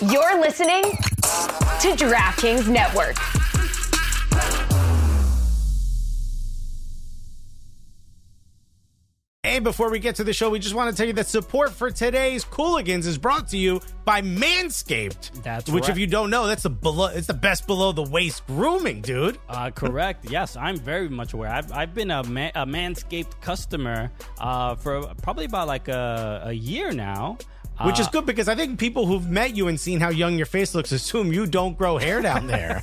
You're listening to DraftKings Network. Hey, before we get to the show, we just want to tell you that support for today's Cooligans is brought to you by Manscaped. That's which, right. if you don't know, that's the below. It's the best below the waist grooming, dude. Uh, correct. Yes, I'm very much aware. I've, I've been a, man, a Manscaped customer uh, for probably about like a, a year now. Which is Uh, good because I think people who've met you and seen how young your face looks assume you don't grow hair down there.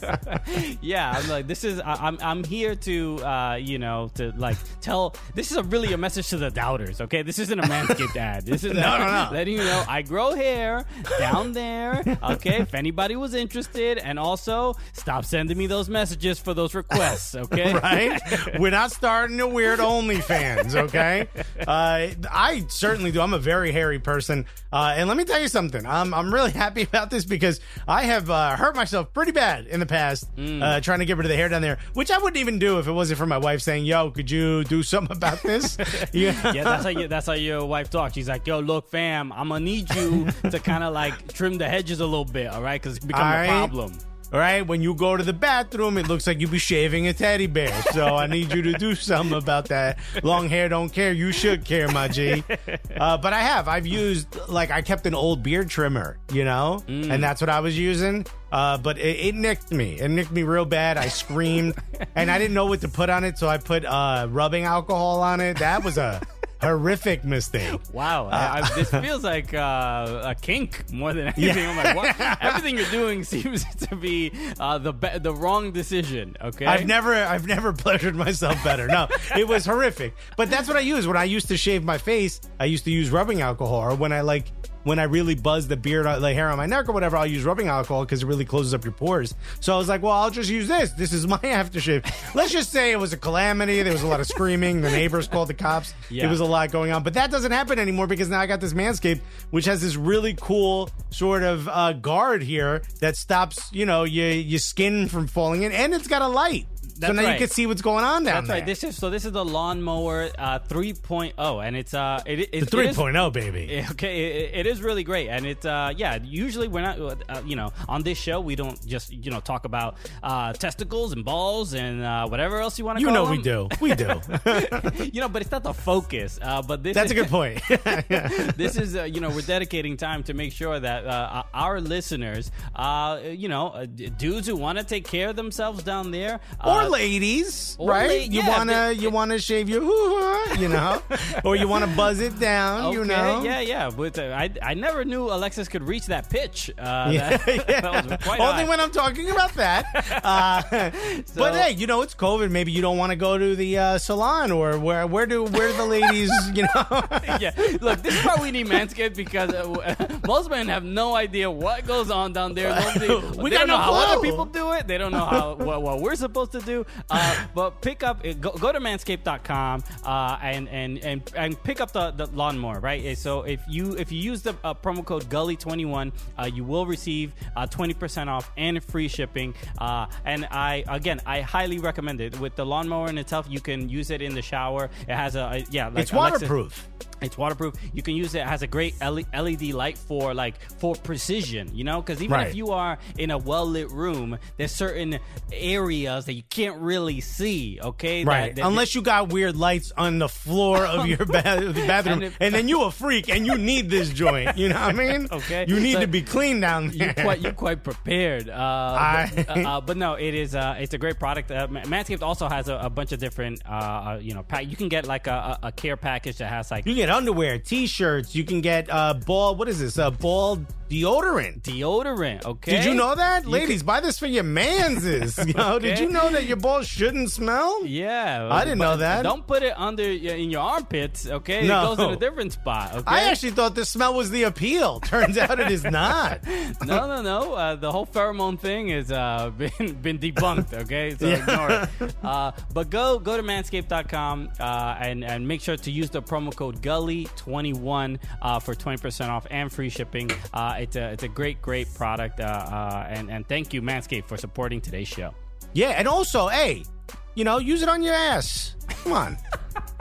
yeah, I'm like this is I, I'm I'm here to uh, you know to like tell this is a really a message to the doubters. Okay, this isn't a Manscaped ad. This is No, no, no. letting you know I grow hair down there. Okay, if anybody was interested, and also stop sending me those messages for those requests. Okay, right? We're not starting a weird OnlyFans, okay? Uh, I certainly do. I'm a very hairy person. Uh, and let me tell you something. I'm, I'm really happy about this because I have uh, hurt myself pretty bad in the past uh, trying to get rid of the hair down there, which I wouldn't even do if it wasn't for my wife saying, yo, could you do something about this? yeah. yeah, that's how you, that's how your wife talks. She's like, "Yo, look, fam, I'm gonna need you to kind of like trim the hedges a little bit, all right? Because it's become All a problem." All right, when you go to the bathroom, it looks like you be shaving a teddy bear. So I need you to do something about that. Long hair don't care. You should care, my G. Uh, but I have. I've used like I kept an old beard trimmer, you know, and that's what I was using. Uh, but it, it nicked me. It nicked me real bad. I screamed, and I didn't know what to put on it, so I put uh, rubbing alcohol on it. That was a horrific mistake. Wow, Uh, I, this feels like uh, a kink more than anything. I'm like, what? everything you're doing seems to be uh, the be- the wrong decision. Okay, I've never I've never pleasured myself better. No, it was horrific. But that's what I use when I used to shave my face. I used to use rubbing alcohol, or when I like when I really buzz the beard, the hair on my neck or whatever, I'll use rubbing alcohol because it really closes up your pores. So I was like, well, I'll just use this. This is my aftershave. Let's just say it was a calamity. There was a lot of screaming. The neighbors called the cops. Yeah. It was a lot going on. But that doesn't happen anymore because now I got this Manscaped, which has this really cool sort of uh, guard here that stops, you know, your your skin from falling in, and it's got a light. So That's now you can see what's going on down That's there. right. This is so. This is the lawnmower uh, 3.0, and it's uh, it, it, the it is- 3.0, baby. Okay, it, it is really great, and it's uh, yeah. Usually we're not, uh, you know, on this show we don't just you know talk about uh, testicles and balls and uh, whatever else you want to. You know we do. We do. you know, but it's not the focus. Uh, but this That's a good point. this is uh, you know we're dedicating time to make sure that uh, our listeners, uh, you know, uh, dudes who want to take care of themselves down there, or uh, ladies, or right? la- you yeah, wanna they- you wanna shave your you know, or you wanna buzz it down, Okay, you know. yeah, yeah. But uh, I, I never knew Alexis could reach that pitch. Uh, Yeah, that, yeah. that was quite Only when I'm talking about that. Uh, but hey, you know it's COVID. Maybe you don't want to go to the uh, salon or where where do where do the ladies you know? yeah, look, this is why we need Manscaped because uh, most men have no idea what goes on down there. Nobody, We got don't know no how other people do it. They don't know how what, what we're supposed to do. Uh, but pick up, go, go to manscaped.com uh, and, and and and pick up the, the lawnmower. Right. So if you if you use the uh, promo code Gully twenty one, uh, you will receive twenty percent off and free shipping. Uh, and I again, I highly recommend it. With the lawnmower in itself, you can use it in the shower. It has a, a yeah, like it's Alexa- waterproof. It's waterproof. You can use it. It has a great LED light for like for precision. You know, because even Right. if you are in a well lit room, there's certain areas that you can't really see. Okay, Right, that- unless you got weird lights on the floor of your ba- bathroom, And and, then you a freak and you need this joint. You know what I mean? Okay. you need So- to be clean down there. you're quite you're quite prepared. Uh, I- but, uh, uh, but no, it is uh, it's a great product. Uh, Manscaped also has a, a bunch of different uh, you know pack. You can get like a, a, care package that has like You get underwear, t-shirts. You can get uh, ball. What is this? A uh, ball deodorant. Deodorant. Okay. Did you know that, you ladies? Buy this for your manses. okay. you know? Did you know that your balls shouldn't smell? Yeah. I didn't know that. Don't put it under in your armpits. Okay. No. It goes in a different spot. Okay. I actually thought the smell was the appeal. Turns out it is not. no, no, no. Uh, the whole pheromone thing has uh, been been debunked. Okay. So yeah. ignore it. Uh, but go go to manscaped.com uh, and and make sure to use the promo code. Go Gully21 uh, for 20% off and free shipping. Uh, it's, a, it's a great, great product. Uh, uh, and, and thank you, Manscaped, for supporting today's show. Yeah, and also, hey, you know, use it on your ass. Come on.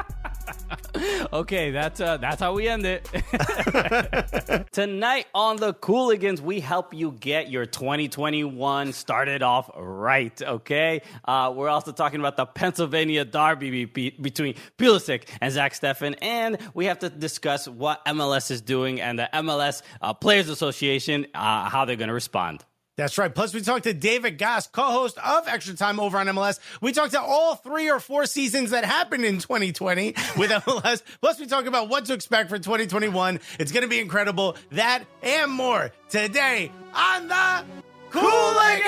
okay, that's uh, that's how we end it. Tonight on the Cooligans, we help you get your 2021 started off right. Okay, uh, we're also talking about the Pennsylvania Derby be- between Pulisic and Zach Steffen, and we have to discuss what MLS is doing and the MLS uh, Players Association, uh, how they're going to respond. That's right. Plus, we talked to David Gass, co-host of Extra Time over on MLS. We talked to all three or four seasons that happened in 2020 with MLS. Plus, we talk about what to expect for 2021. It's going to be incredible. That and more today on the Cooligans.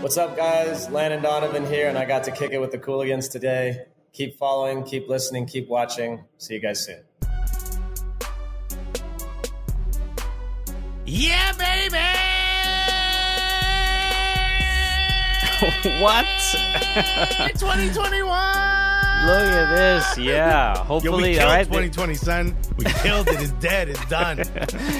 What's up, guys? Landon Donovan here, and I got to kick it with the Cooligans today. Keep following, keep listening, keep watching. See you guys soon. Yeah, baby. what? 2021. Look at this. Yeah. Yo, Hopefully, killed all right. 2020, son. We killed it. It's dead. It's done.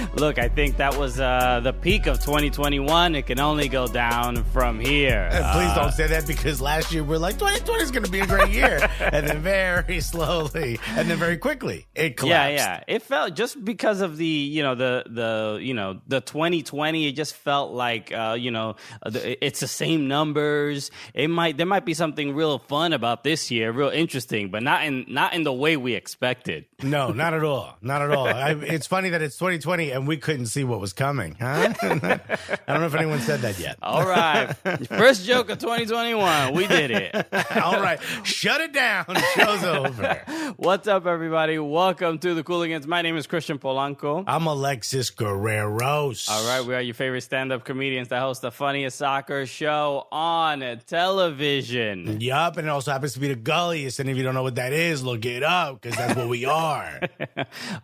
Look, I think that was uh, the peak of 2021. It can only go down from here. And please Uh, don't say that because last year we're like 2020 is going to be a great year, and then very slowly, and then very quickly it collapsed. yeah. Yeah. It felt just because of the, you know, the the you know the 2020. It just felt like, uh, you know, uh, the- it's the same numbers. It might there might be something real fun about this year, real interesting, but not in not in the way we expected. No, not at all. Not at all. I, it's funny that it's 2020 and we couldn't see what was coming. Huh? I don't know if anyone said that yet. All right, first joke of 2021. We did it. All right, shut it down. Show's over. What's up, everybody? Welcome to the Cooligans. My name is Christian Polanco. I'm Alexis Guerreros. All right, we are your favorite stand-up comedians that host the funniest soccer show on television. Yup, and it also happens to be the gulliest. And if you don't know what that is, look it up because that's what we are.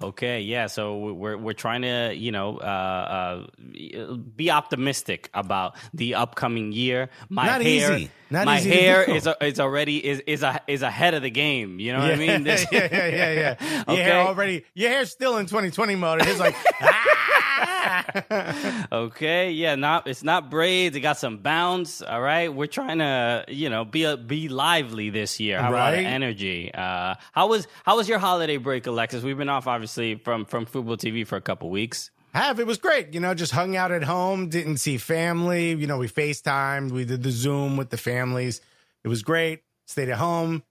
Okay, yeah. So we're we're trying to you know uh, uh, be optimistic about the upcoming year. My Not hair, easy. Not my hair is is already is is a, is ahead of the game. You know what I mean? This- yeah, yeah, yeah, yeah. Your hair already, your hair's still in 2020 mode. It's like, ah! Okay, yeah, not it's not braids. It got some bounce. All right, we're trying to you know be a, be lively this year. Lot Right. energy. Uh, how was how was your holiday break, Alexis? We've been off obviously from from football TV for a couple weeks. have it was great. You know, just hung out at home, didn't see family. You know, we FaceTimed, we did the Zoom with the families. It was great. Stayed at home,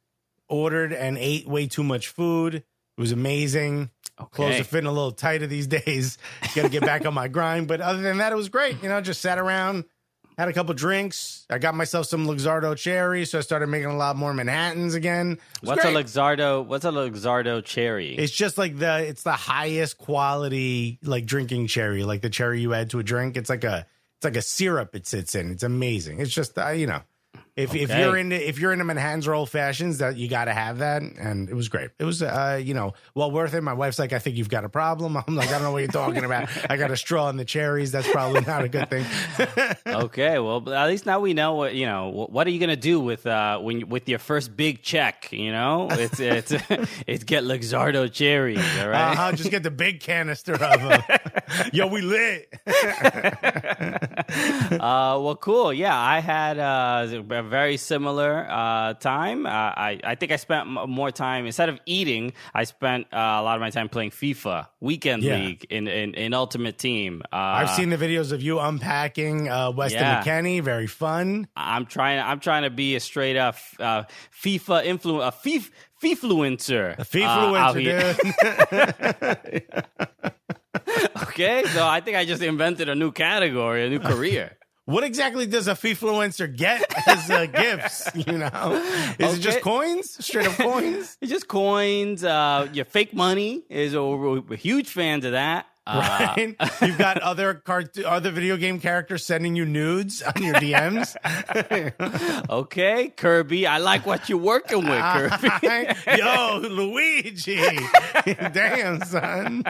ordered and ate way too much food. It was amazing. Clothes are fitting a little tighter these days. Got to get back on my grind. But other than that, it was great. You know, just sat around, had a couple drinks. I got myself some Luxardo cherry, so I started making a lot more Manhattans again. What's great. a Luxardo? What's a Luxardo cherry? It's just like the it's the highest quality like drinking cherry, like the cherry you add to a drink. It's like a it's like a syrup it sits in. It's amazing. It's just uh, you know. If, if you're into if you're into Manhattans or old fashions, that you got to have that, and it was great. It was, uh, you know, well worth it. My wife's like, I think you've got a problem. I'm like, I don't know what you're talking about. I got a straw in the cherries. That's probably not a good thing. okay, well, at least now we know what you know. What, are you gonna do with uh when you- with your first big check? You know, it's it's it's get Luxardo cherries. All Uh, right. I'll just get the big canister of them. Yo, we lit. Uh, well, cool. Yeah, I had uh, very similar uh, time. Uh, I I think I spent m- more time instead of eating. I spent uh, a lot of my time playing FIFA Weekend Yeah. League in, in in Ultimate Team. Uh, I've seen the videos of you unpacking uh, Weston Yeah. McKennie. Very fun. I'm trying. I'm trying to be a straight up uh, FIFA influ a FIFA influencer. A FIFA influencer, here. dude. Okay, so I think I just invented a new category, a new career. What exactly does a FIFluencer get as uh, gifts? You know, is it just coins? Straight up coins? It's just coins. Uh, your fake money is we're, we're huge fans of that. Uh, Right? You've got other cart- other video game characters sending you nudes on your DMs. Okay, Kirby, I like what you're working with, Kirby. Yo, Luigi! Damn, son.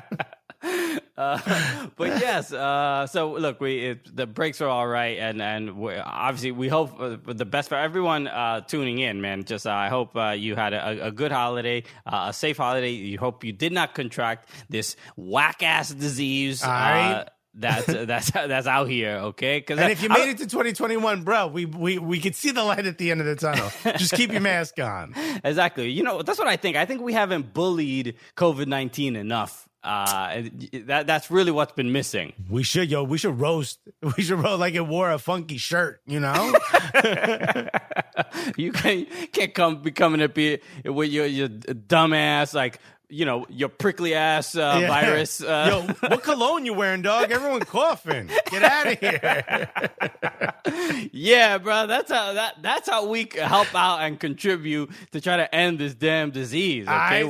but yes, uh, so look, we it, the breaks are all right, and and we obviously we hope uh, the best for everyone uh, tuning in, man. Just uh, I hope uh, you had a, a good holiday, uh, a safe holiday. You hope you did not contract this whack ass disease. All right. Uh, that's that's that's out here. Okay, because And if you made it to 2021, bro, we we we could see the light at the end of the tunnel. Just keep your mask on. exactly, you know that's what I think. I think we haven't bullied COVID nineteen enough. Uh, that that's really what's been missing. We should, yo, we should roast. We should roast like it wore a funky shirt, you know? you can't can't come be coming up here with your your dumb ass like you know your prickly ass uh, Yeah. virus. Uh, Yo, what cologne you wearing, dog? Everyone coughing. Get out of here. yeah, bro. That's how that that's how we help out and contribute to try to end this damn disease. Okay.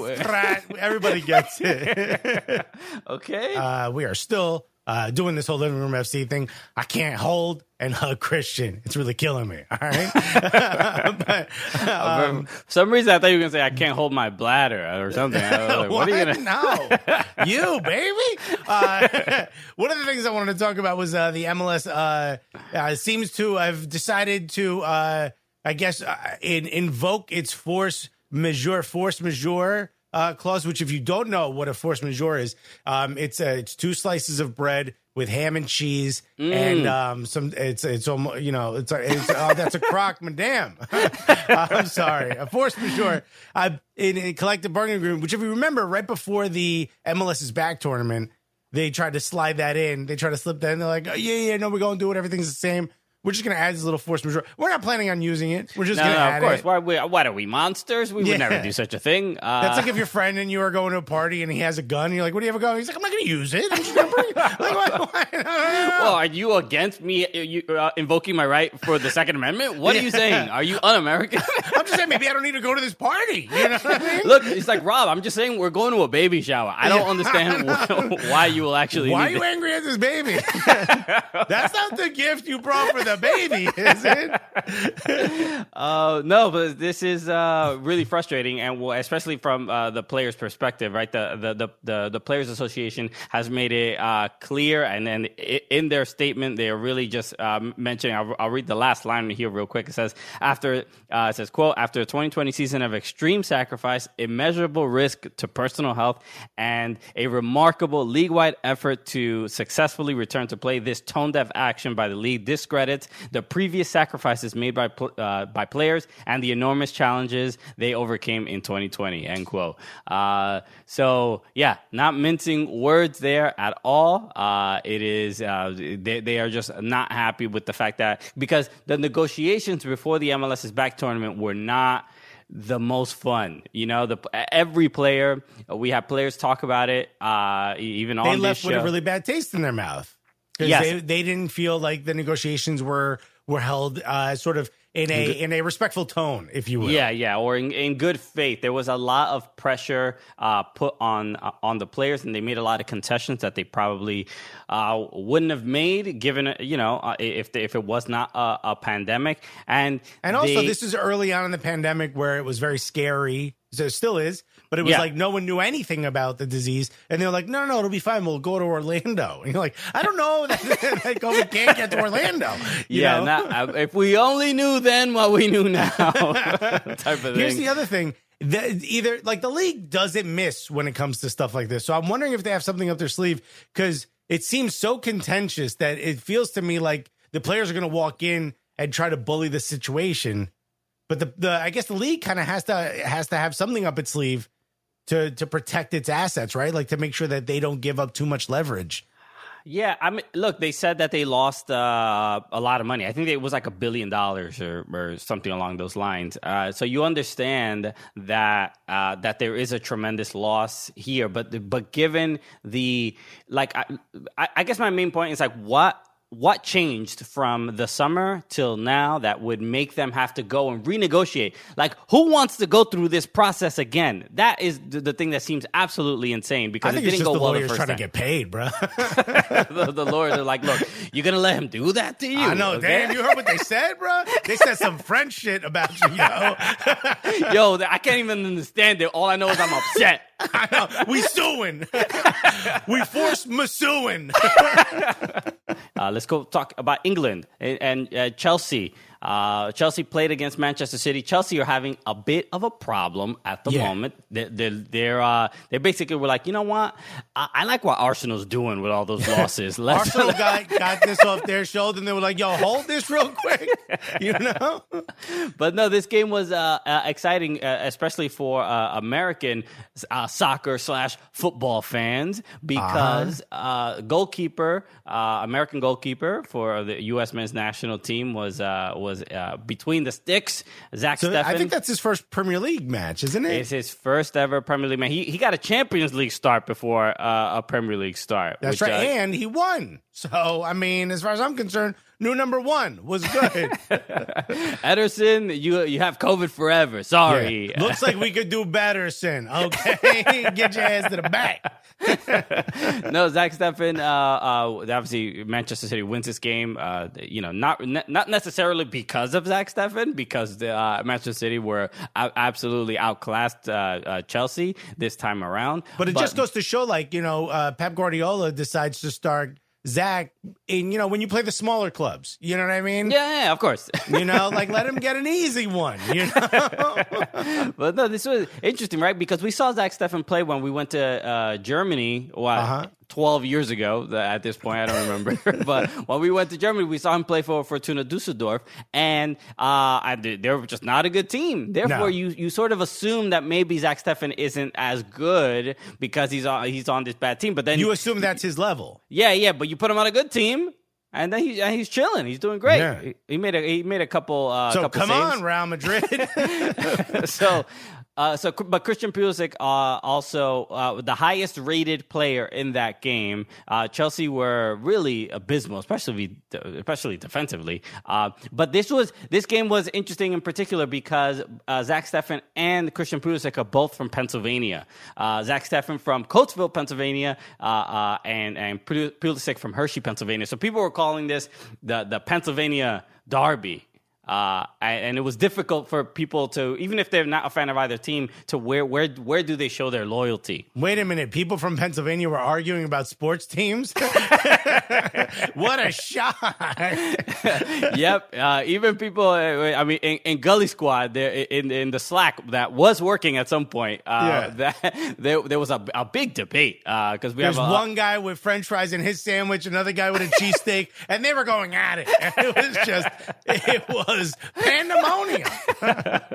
Everybody gets it. okay. Uh, we are still uh, doing this whole living room FC thing. I can't hold and hug Christian. It's really killing me. All right. but, um, For some reason, I thought you were gonna say I can't hold my bladder or something. Like, what? are you gonna? No, you baby. Uh, one of the things I wanted to talk about was uh, the MLS uh, uh, seems to have decided to, uh, I guess, uh, in, invoke its force majeure, force majeure uh, clause. Which, if you don't know what a force majeure is, um, it's uh, it's two slices of bread with ham and cheese and um, some. It's it's almost you know it's it's oh, that's a crock, madame. I'm sorry, a force majeure. Uh, in a collective bargaining agreement, which if you remember, right before the MLS is back tournament, they tried to slide that in. They tried to slip that in. They're like, oh, yeah, yeah, no, we're going to do it. Everything's the same. We're just going to add this little force majeure. We're not planning on using it. We're just No, going to no, add of course. it. Why, we, what are we monsters? We Yeah. would never do such a thing. Uh, That's like if your friend and you are going to a party and he has a gun. And you're like, what do you have a gun? He's like, I'm not going to use it. I'm just going to bring it. Like, why, why? Well, are you against me uh, you, uh, invoking my right for the Second Amendment? What are you saying? Are you un-American? I'm just saying, maybe I don't need to go to this party. You know what I mean? Look, it's like Rob. I'm just saying we're going to a baby shower. I don't understand why you will actually. Why are you to- angry at this baby? That's not the gift you brought for the baby, is it? Uh, no, but this is uh, really frustrating, and well, especially from uh, the players' perspective, right? The the the the, the players' association has made it uh, clear, and then in their statement, they are really just um, mentioning. I'll, I'll read the last line here real quick. It says after uh, it says quote after a 2020 season of extreme sacrifice, immeasurable risk to personal health, and a remarkable league-wide effort to successfully return to play, this tone-deaf action by the league discredits the previous sacrifices made by uh, by players and the enormous challenges they overcame in 2020. End quote. Uh, so yeah, not mincing words there at all. Uh, it is uh, they they are just not happy with the fact that because the negotiations before the MLS is back tournament were not the most fun. You know, the every player we have players talk about it. Uh, even They on left with a really bad taste in their mouth. Because Yes. they, they didn't feel like the negotiations were were held uh, sort of in a in a respectful tone, if you will. Yeah, yeah, or in, in good faith. There was a lot of pressure uh, put on uh, on the players, and they made a lot of concessions that they probably uh, wouldn't have made, given you know uh, if if it was not a, a pandemic. And And also, they- this is early on in the pandemic where it was very scary. So it still is, but it was Yeah. like no one knew anything about the disease, and they're like, "No, no, no, it'll be fine. We'll go to Orlando." And you're like, "I don't know that, that COVID can't get to Orlando." You yeah, know? not, if we only knew then what we knew now, type of Here's thing. the other thing. The, either like the league doesn't miss when it comes to stuff like this. So I'm wondering if they have something up their sleeve because it seems so contentious that it feels to me like the players are going to walk in and try to bully the situation. But the, the I guess the league kind of has to has to have something up its sleeve to to protect its assets, right? Like to make sure that they don't give up too much leverage. Yeah, I mean, look, they said that they lost uh, a lot of money. I think it was like a billion dollars or, or something along those lines. Uh, so you understand that uh, that there is a tremendous loss here, but but given the like, I, I I guess my main point is like what. What changed from the summer till now that would make them have to go and renegotiate? Like, who wants to go through this process again? That is the, the thing that seems absolutely insane because it didn't go the well the lawyers first trying time to get paid, bro. the, the lawyers are like, look, you're gonna let him do that to you? I know. okay? Damn, you heard what they said, bro? They said some French shit about you, yo. Yo, I can't even understand it. All I know is I'm upset. We suing. we force Masuing. Uh, let's go talk about England and, and uh, Chelsea. Uh, Chelsea played against Manchester City. Chelsea are having a bit of a problem at the Yeah. moment. They're they're they're, uh, they basically were like, you know what? I, I like what Arsenal's doing with all those losses. Arsenal got, got this off their shoulder and they were like, yo, hold this real quick. You know? But no, this game was uh, uh, exciting, uh, especially for uh, American uh, soccer slash football fans, because uh goalkeeper, uh, American goalkeeper for the U.S. men's national team was uh, was uh, between the sticks. Zach So Steffen. I think that's his first Premier League match, isn't it? It's his first ever Premier League man. He he got a Champions League start before uh, a Premier League start. That's which, right. uh, and he won. So, I mean, as far as I'm concerned, new number one was good. Ederson, you you have COVID forever. Sorry. Yeah. Looks like we could do better, Sin. Okay. Get your ass to the back. no, Zach Steffen. Uh, uh, obviously, Manchester City wins this game. Uh, you know, not ne- not necessarily because of Zach Steffen, because the, uh, Manchester City were a- absolutely outclassed uh, uh, Chelsea this time around. But it just goes to show, like, you know, uh, Pep Guardiola decides to start Zach in, you know, when you play the smaller clubs. You know what I mean? Yeah, yeah, of course. You know, like let him get an easy one, you know? but no, this was interesting, right? Because we saw Zach Steffen play when we went to uh, Germany. What? Uh-huh. 12 years ago at this point i don't remember but when we went to germany we saw him play for fortuna dusseldorf and uh, I, they were just not a good team therefore No. you, you sort of assume that maybe zach steffen isn't as good because he's on, he's on this bad team but then You assume that's his level. yeah, yeah, but you put him on a good team, and then he, he's chilling. He's doing great. Yeah. He, he made a he made a couple. Uh, So couple come saves. on, Real Madrid. so, uh, so, but Christian Pulisic uh, also uh, the highest rated player in that game. Uh, Chelsea were really abysmal, especially especially defensively. Uh, but this was this game was interesting in particular because Zach Steffen and Christian Pulisic are both from Pennsylvania. Zach Steffen from Coatesville, Pennsylvania, and and Pulisic from Hershey, Pennsylvania. So people were calling this the the Pennsylvania Derby. Uh, and it was difficult for people to, even if they're not a fan of either team, to where where where do they show their loyalty? Wait a minute. People from Pennsylvania were arguing about sports teams? what a shock. yep. Uh, even people, uh, I mean, in, in Gully Squad, there in in the Slack that was working at some point. Uh, that there, there was a, a big debate because we There's have a, one guy with french fries in his sandwich, another guy with a cheesesteak, and they were going at it. And it was just, it was pandemonium.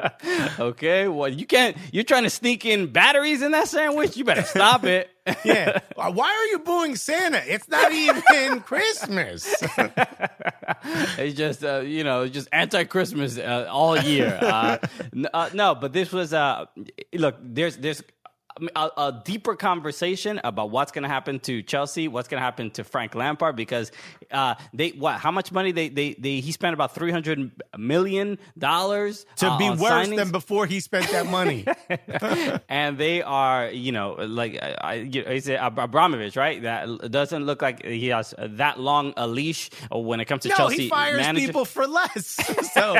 Okay, well, you can't. You're trying to sneak in batteries in that sandwich. You better stop it. Yeah. Why are you booing Santa? It's not even Christmas. It's just uh, you know just anti Christmas uh, all year. Uh, n- uh, no, but this was uh, look. There's there's a, a deeper conversation about what's going to happen to Chelsea, what's going to happen to Frank Lampard because uh, they what how much money they they, they he spent about three hundred million dollars to uh, be worse signings than before he spent that money. and they are, you know, like I, I- you know, is it Abramovich, right? That doesn't look like he has that long a leash when it comes to No, Chelsea. he fires manager. people for less. so,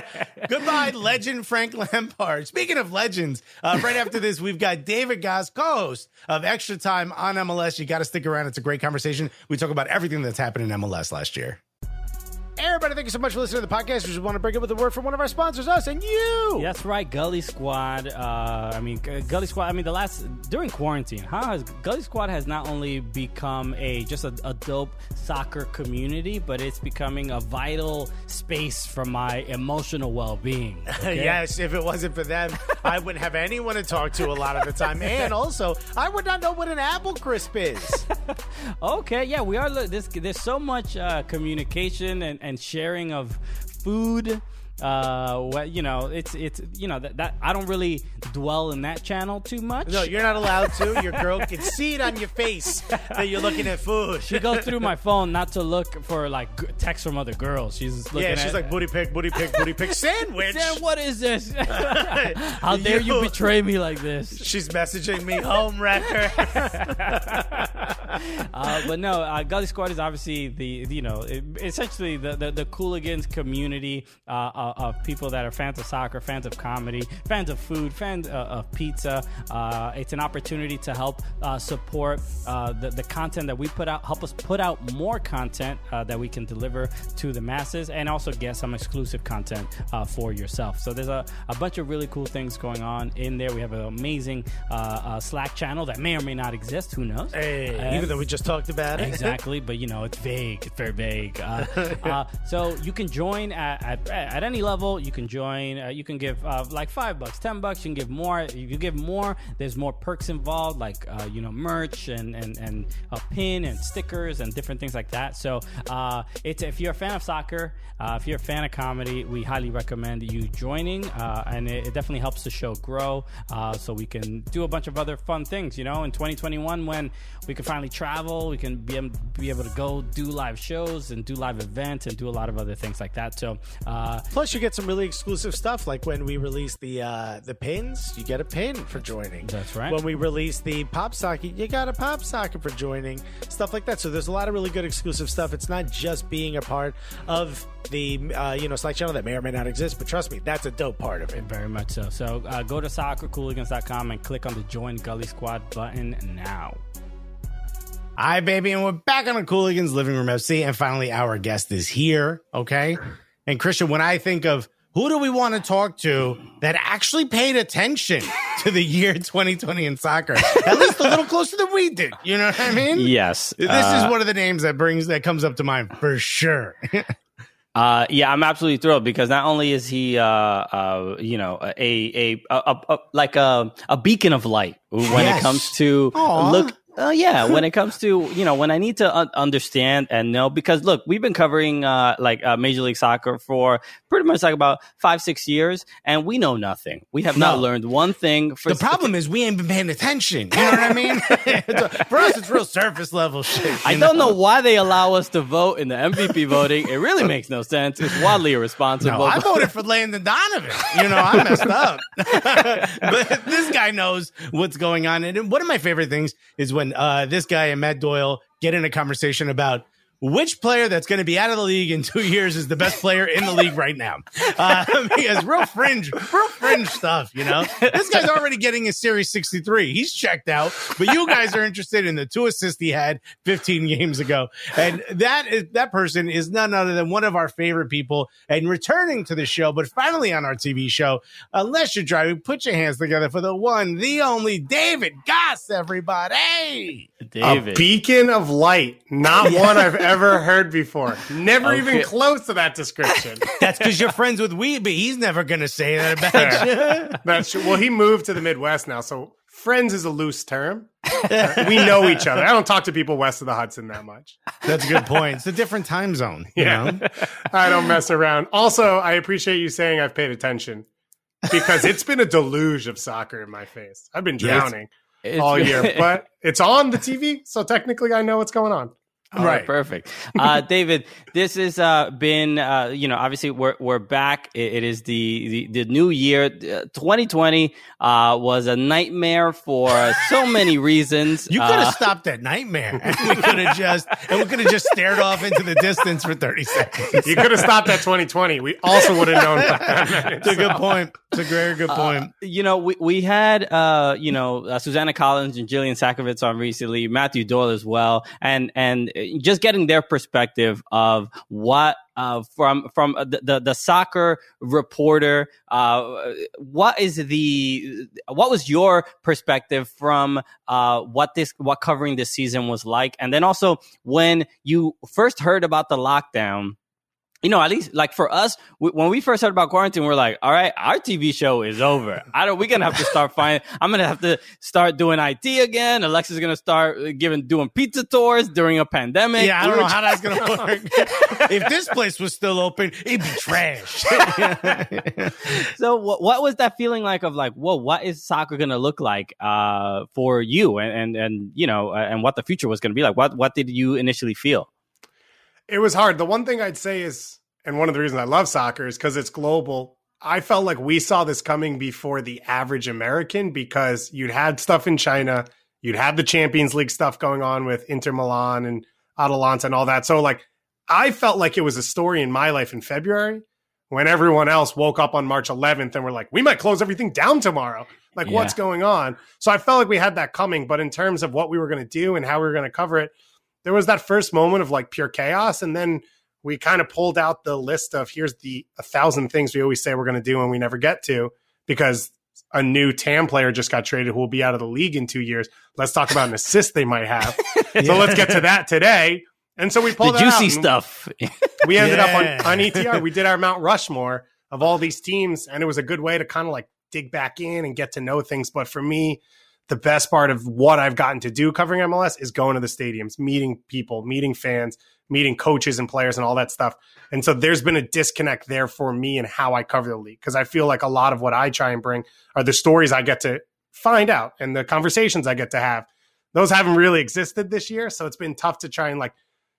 goodbye, legend Frank Lampard. Speaking of legends, uh, right after this, we've got David Gass, co-host of Extra Time on MLS. You got to stick around; it's a great conversation. We talk about everything that's happened in MLS last year. Everybody, thank you so much for listening to the podcast. We just want to break it with a word from one of our sponsors, us and you. That's right, Gully Squad. Uh, I mean, Gully Squad. I mean, the last during quarantine, has Gully Squad has not only become a just a, a dope soccer community, but it's becoming a vital space for my emotional well-being. okay? Yes, if it wasn't for them, I wouldn't have anyone to talk to a lot of the time. And also, I would not know what an apple crisp is. Okay, yeah, we are. This, there's so much uh, communication and, and sharing of food. Uh, what you know, it's it's you know that, that I don't really dwell in that channel too much. No, you're not allowed to. Your girl can see it on your face that you're looking at food. she goes through my phone not to look for like g- texts from other girls. She's looking Yeah, she's at, like booty pick, booty pick, booty pick sandwich. Sam, what is this? How dare you You- betray me like this? She's messaging me home wrecker. uh, but no, uh, Gully Squad is obviously the you know it, essentially the the, the Cooligans community uh, uh, of people that are fans of soccer, fans of comedy, fans of food, fans uh, of pizza. Uh, it's an opportunity to help uh, support uh, the the content that we put out, help us put out more content uh, that we can deliver to the masses, and also get some exclusive content uh, for yourself. So there's a, a bunch of really cool things going on in there. We have an amazing Slack channel that may or may not exist. Who knows? Hey, And- even though we just talked about it. exactly but you know it's vague it's very vague uh, uh, so you can join at, at, at any level you can join uh, you can give uh, like five bucks ten bucks you can give more. If you give more there's more perks involved like uh, you know merch and and, and a pin and stickers and different things like that. So uh, it's if you're a fan of soccer uh, if you're a fan of comedy we highly recommend you joining uh, and it, it definitely helps the show grow so we can do a bunch of other fun things you know? In 2021 when we can finally travel we can be, be able to go do live shows and do live events and do a lot of other things like that. So uh, Plus, you get some really exclusive stuff, like when we release the uh, the pins, you get a pin for joining. That's right. When we release the pop socket, you got a pop socket for joining. Stuff like that. So there's a lot of really good exclusive stuff. It's not just being a part of the uh, you know Slack channel that may or may not exist, but trust me, that's a dope part of it. very much so so uh, go to soccercooligans.com and click on the join gully squad button now Hi, baby, and we're back on the Cooligans Living Room FC, and finally, our guest is here. Okay, and Christian, when I think of who do we want to talk to that actually paid attention to the year 2020 in soccer, at least a little closer than we did. You know what I mean? Yes. This uh, is one of the names that brings that comes up to mind for sure. Uh, yeah, I'm absolutely thrilled because not only is he, uh, uh, you know, a, a, a, a, a like a, a beacon of light when Yes. it comes to Aw. look. Uh, yeah, when it comes to you know when I need to un- understand and know because look, we've been covering uh, like uh, Major League Soccer for pretty much like about five six years, and we know nothing. We have not No. learned one thing. For the problem is we ain't been paying attention. You know what I mean? for us, it's real surface level shit. I don't know why they allow us to vote in the MVP voting. It really makes no sense. It's wildly irresponsible. No, I voted for Landon Donovan. You know, I messed up. but this guy knows what's going on. And one of my favorite things is when uh, this guy and Matt Doyle get in a conversation about which player that's going to be out of the league in two years is the best player in the league right now. Uh, because real fringe, real fringe stuff, you know? This guy's already getting a Series 63. He's checked out, but you guys are interested in the two assists he had 15 games ago. And that is, that person is none other than one of our favorite people and returning to the show, but finally on our TV show. Unless you're driving, put your hands together for the one, the only David Gass, everybody. David. A beacon of light. Not one I've ever heard before. Never Okay. even close to that description. That's because you're friends with Wiebe. He's never going to say that about you. That's true. Well, he moved to the Midwest now, so friends is a loose term. we know each other. I don't talk to people west of the Hudson that much. That's a good point. It's a different time zone. You Yeah. know? I don't mess around. Also, I appreciate you saying I've paid attention because it's been a deluge of soccer in my face. I've been drowning It's- all year, but it's on the TV, so technically I know what's going on. All right, perfect. Uh, David, this has uh, been, uh, you know, obviously we're we're back. It, it is the, the the new year. Uh, 2020 uh, was a nightmare for so many reasons. You could have Uh, stopped that nightmare. We could have just and we could have just stared off into the distance for 30 seconds. You could have stopped at 2020. We also would have known. that. It's a good point. It's a very good point. you know, we, we had, uh, you know, uh, Susannah Collins and Jillian Sakovits on recently, Matthew Doyle as well, and and uh, just getting their perspective of what. Uh, from from uh, the, the the soccer reporter, uh, what is the what was your perspective from uh, what this what covering this season was like, and then also when you first heard about the lockdown, you know, at least like for us, w- when we first heard about quarantine, we're like, all right, our TV show is over. I don't, we're going to have to start finding, I'm going to have to start doing IT again. Alexa's going to start uh, giving, doing pizza tours during a pandemic. Yeah, I don't know how that's going to work. if this place was still open, it'd be trash. so what, what was that feeling like of like whoa what is soccer going to look like uh, for you and, and and you know uh, and what the future was going to be like what what did you initially feel It was hard. The one thing I'd say is, and one of the reasons I love soccer is because it's global. I felt like we saw this coming before the average American because you'd had stuff in China, You'd had the Champions League stuff going on with Inter Milan and Atalanta and all that. So like I felt like it was a story in my life in February when everyone else woke up on March 11th and were like, we might close everything down tomorrow. Like, Yeah. what's going on? So I felt like we had that coming. But in terms of what we were going to do and how we were going to cover it, there was that first moment of like pure chaos. And then we kind of pulled out the list of here's the a thousand things we always say we're going to do and we never get to because a new TAM player just got traded who will be out of the league in two years. Let's talk about an assist they might have. So let's get to that today. And so we pulled out juicy stuff. we ended Yeah. up on, on ETR. We did our Mount Rushmore of all these teams, and it was a good way to kind of like dig back in and get to know things. But for me, the best part of what I've gotten to do covering MLS is going to the stadiums, meeting people, meeting fans, meeting coaches and players and all that stuff. And so there's been a disconnect there for me and how I cover the league because I feel like a lot of what I try and bring are the stories I get to find out and the conversations I get to have. Those haven't really existed this year, so it's been tough to try and like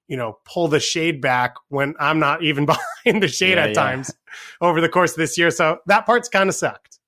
you know, pull the shade back when I'm not even behind the shade Yeah, at yeah. times over the course of this year. So that part's kind of sucked.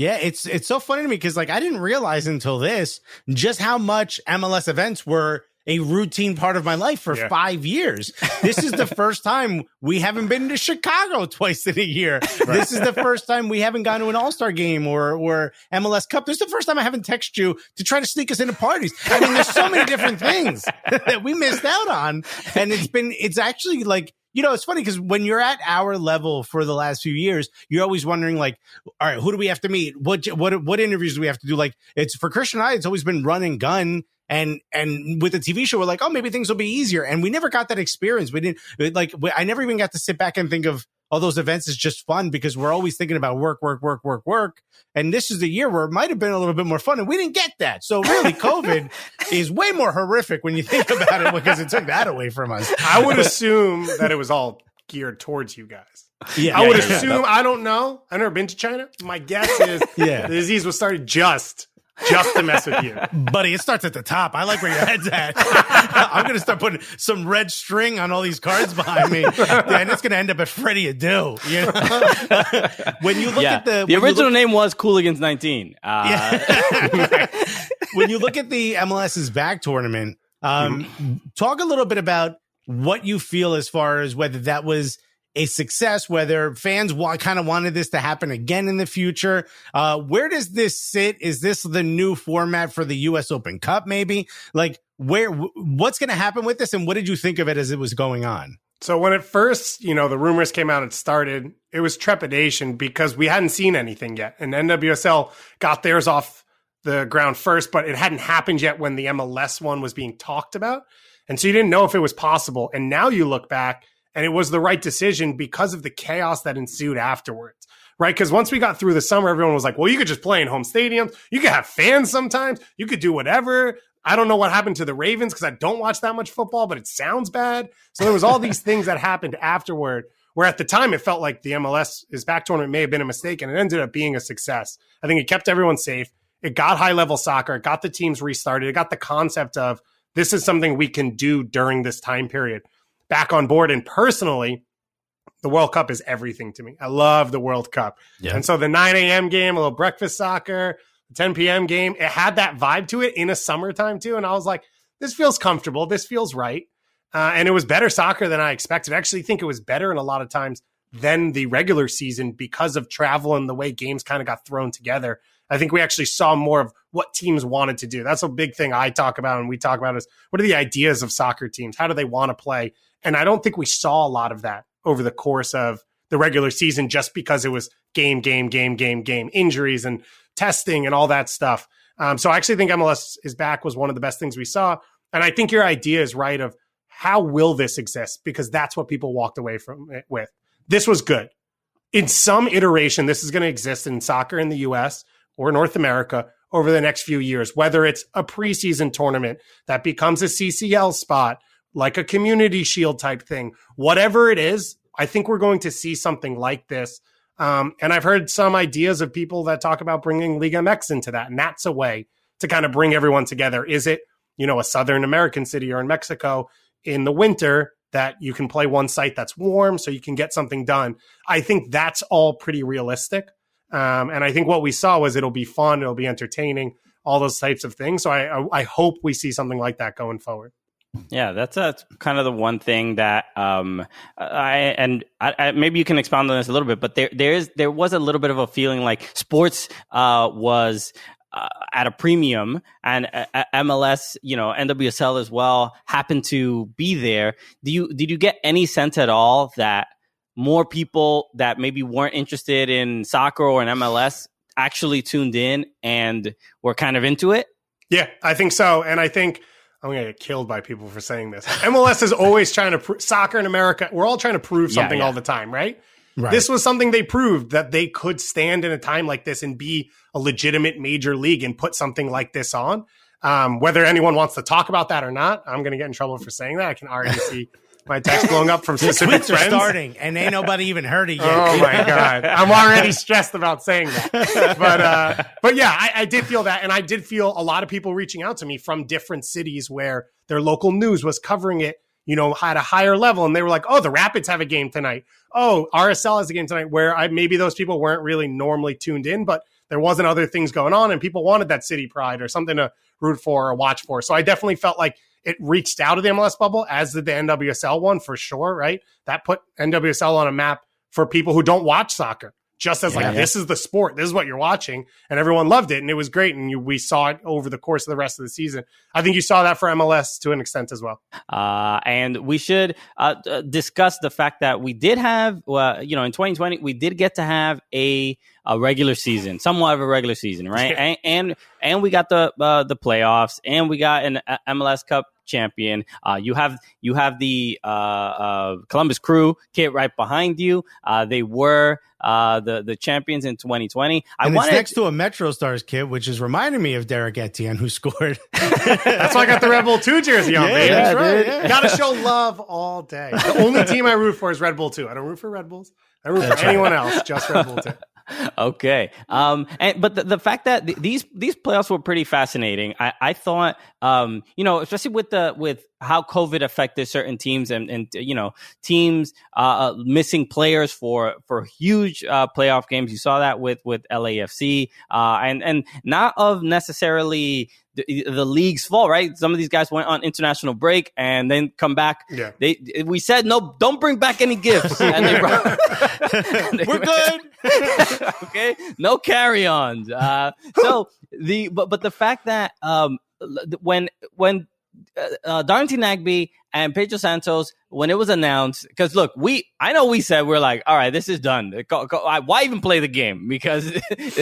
Yeah, it's it's so funny to me because like I didn't realize until this just how much MLS events were a routine part of my life for Yeah. five years. This is the first time we haven't been to Chicago twice in a year. This is the first time we haven't gone to an All Star game or or MLS Cup. This is the first time I haven't texted you to try to sneak us into parties. I mean, there's so many different things that we missed out on, and it's been it's actually like. You know, it's funny because when you're at our level for the last few years, you're always wondering, like, all right, who do we have to meet? What what what interviews do we have to do? Like, it's for Christian and I, it's always been run and gun. And and with the TV show, we're like, oh, maybe things will be easier. And we never got that experience. We didn't like. We, I never even got to sit back and think of all those events is just fun because we're always thinking about work, work, work, work, work. And this is the year where it might have been a little bit more fun, and we didn't get that. So really, COVID is way more horrific when you think about it because it took that away from us. I would assume that it was all geared towards you guys. Yeah, I would yeah, yeah. assume, I don't know. I've never been to China. My guess is Yeah. the disease was started just, just to mess with you. buddy. It starts at the top. I like where your head's at. I'm gonna start putting some red string on all these cards behind me, and it's gonna end up at Freddie Adu. You know? when you look yeah, at the the, original look- name was Cooligans 19. Uh, when you look at the MLS is back tournament, um, talk a little bit about what you feel as far as whether that was a success, whether fans wa- kind of wanted this to happen again in the future. Uh, where does this sit? Is this the new format for the U.S. Open Cup? Maybe like where w- what's going to happen with this, and what did you think of it as it was going on? So when it first, you know, the rumors came out, and started, it was trepidation because we hadn't seen anything yet. And NWSL got theirs off the ground first, but it hadn't happened yet when the MLS one was being talked about. And so you didn't know if it was possible. And now you look back and it was the right decision because of the chaos that ensued afterwards. Right. Because once we got through the summer, everyone was like, well, you could just play in home stadiums. You could have fans sometimes. You could do whatever. I don't know what happened to the Ravens because I don't watch that much football, but it sounds bad. So there was all these things that happened afterward where at the time it felt like the MLS is back tournament may have been a mistake and it ended up being a success. I think it kept everyone safe. It got high level soccer. It got the teams restarted. It got the concept of this is something we can do during this time period back on board. And personally, the World Cup is everything to me. I love the World Cup. Yeah. And so the 9 a.m. game, a little breakfast soccer, the 10 p.m. game, it had that vibe to it in a summertime too. And I was like, this feels comfortable. This feels right. Uh, and it was better soccer than I expected. I actually think it was better in a lot of times than the regular season because of travel and the way games kind of got thrown together. I think we actually saw more of what teams wanted to do. That's a big thing I talk about and we talk about is what are the ideas of soccer teams? How do they want to play? And I don't think we saw a lot of that over the course of the regular season just because it was game, game, game, game, game, injuries and testing and all that stuff. Um, so I actually think MLS is back was one of the best things we saw. And I think your idea is right of how will this exist? Because that's what people walked away from it with. This was good. In some iteration, this is going to exist in soccer in the US or North America over the next few years, whether it's a preseason tournament that becomes a CCL spot, like a community shield type thing, whatever it is, I think we're going to see something like this. Um, and I've heard some ideas of people that talk about bringing Liga MX into that. And that's a way to kind of bring everyone together. Is it, you know, a Southern American city or in Mexico in the winter that you can play one site that's warm so you can get something done? I think that's all pretty realistic. Um, and I think what we saw was it'll be fun, it'll be entertaining. all those types of things. So I, I, I hope we see something like that going forward. Yeah, that's, that's kind of the one thing that um, I and I, I, maybe you can expound on this a little bit, but there there is there was a little bit of a feeling like sports uh, was uh, at a premium and uh, MLS, you know, NWSL as well happened to be there. Do you did you get any sense at all that more people that maybe weren't interested in soccer or in MLS actually tuned in and were kind of into it? Yeah, I think so, and I think I'm gonna get killed by people for saying this. MLS is always trying to pr- soccer in America. We're all trying to prove something yeah, yeah. all the time, right? Right. This was something they proved that they could stand in a time like this and be a legitimate major league and put something like this on. Um, whether anyone wants to talk about that or not, I'm going to get in trouble for saying that. I can already see my text blowing up from specific friends. starting, and ain't nobody even heard it yet. Oh my god, I'm already stressed about saying that. But uh, but yeah, I, I did feel that, and I did feel a lot of people reaching out to me from different cities where their local news was covering it you know, at a higher level and they were like, oh, the Rapids have a game tonight. Oh, RSL has a game tonight where I, maybe those people weren't really normally tuned in, but there wasn't other things going on and people wanted that city pride or something to root for or watch for. So I definitely felt like it reached out of the MLS bubble as did the NWSL one for sure, right? That put NWSL on a map for people who don't watch soccer just as yeah, like yeah. this is the sport this is what you're watching and everyone loved it and it was great and you, we saw it over the course of the rest of the season i think you saw that for mls to an extent as well uh, and we should uh, discuss the fact that we did have uh, you know in 2020 we did get to have a a regular season, somewhat of a regular season, right? and, and and we got the uh, the playoffs, and we got an uh, MLS Cup champion. Uh, you have you have the uh, uh, Columbus Crew kit right behind you. Uh, they were uh, the the champions in 2020. I and wanted next to a Metro Stars kit, which is reminding me of Derrick Etienne, who scored. that's why I got the Red Bull Two jersey on. Yeah, baby. that's right. Yeah. Got to show love all day. The only team I root for is Red Bull Two. I don't root for Red Bulls. I root for anyone else, just Red Bull Two okay. Um, and but the, the fact that th- these these playoffs were pretty fascinating. I, I thought, um, you know, especially with the with how COVID affected certain teams and and you know teams uh, uh missing players for for huge uh, playoff games. You saw that with with LAFC, uh, and and not of necessarily the, the, league's fault, right? Some of these guys went on international break and then come back. Yeah. They we said no, don't bring back any gifts, and they brought, We're good. okay, no carry-ons. Uh, so the but but the fact that um when when uh, uh, Darlington Nagbe and Pedro Santos when it was announced. Because look, we I know we said we're like, all right, this is done. Go, go, why even play the game? Because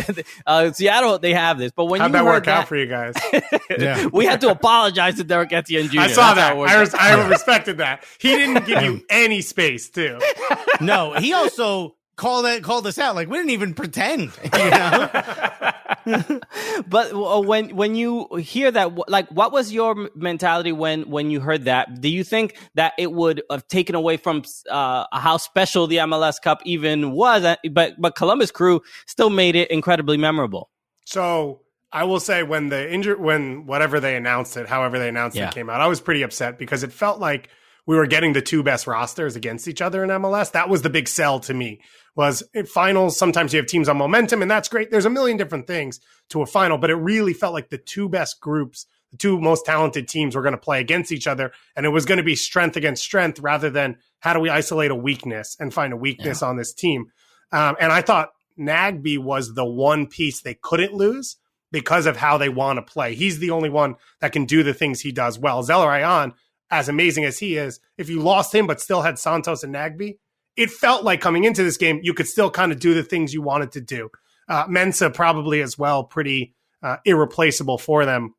uh, Seattle they have this, but when how'd that work that, out for you guys? yeah. we had to apologize to Derrick Etienne Jr. I saw that. I, res- I respected that. He didn't give you any space too. No, he also called that called us out. Like we didn't even pretend you know? But uh, when when you hear that like what was your mentality when when you heard that? Do you think that it would have taken away from uh, how special the MLS Cup even was uh, but but Columbus Crew still made it incredibly memorable? So I will say when the injury when whatever they announced it however they announced yeah. it came out I was pretty upset because it felt like we were getting the two best rosters against each other in MLS. That was the big sell to me. Was in finals, sometimes you have teams on momentum, and that's great. There's a million different things to a final, but it really felt like the two best groups, the two most talented teams were going to play against each other, and it was going to be strength against strength rather than how do we isolate a weakness and find a weakness yeah. on this team. Um, and I thought Nagbe was the one piece they couldn't lose because of how they want to play. He's the only one that can do the things he does well. Zelarayán as amazing as he is, if you lost him but still had Santos and Nagbe, it felt like coming into this game, you could still kind of do the things you wanted to do. Uh, Mensah probably as well, pretty uh, irreplaceable for them.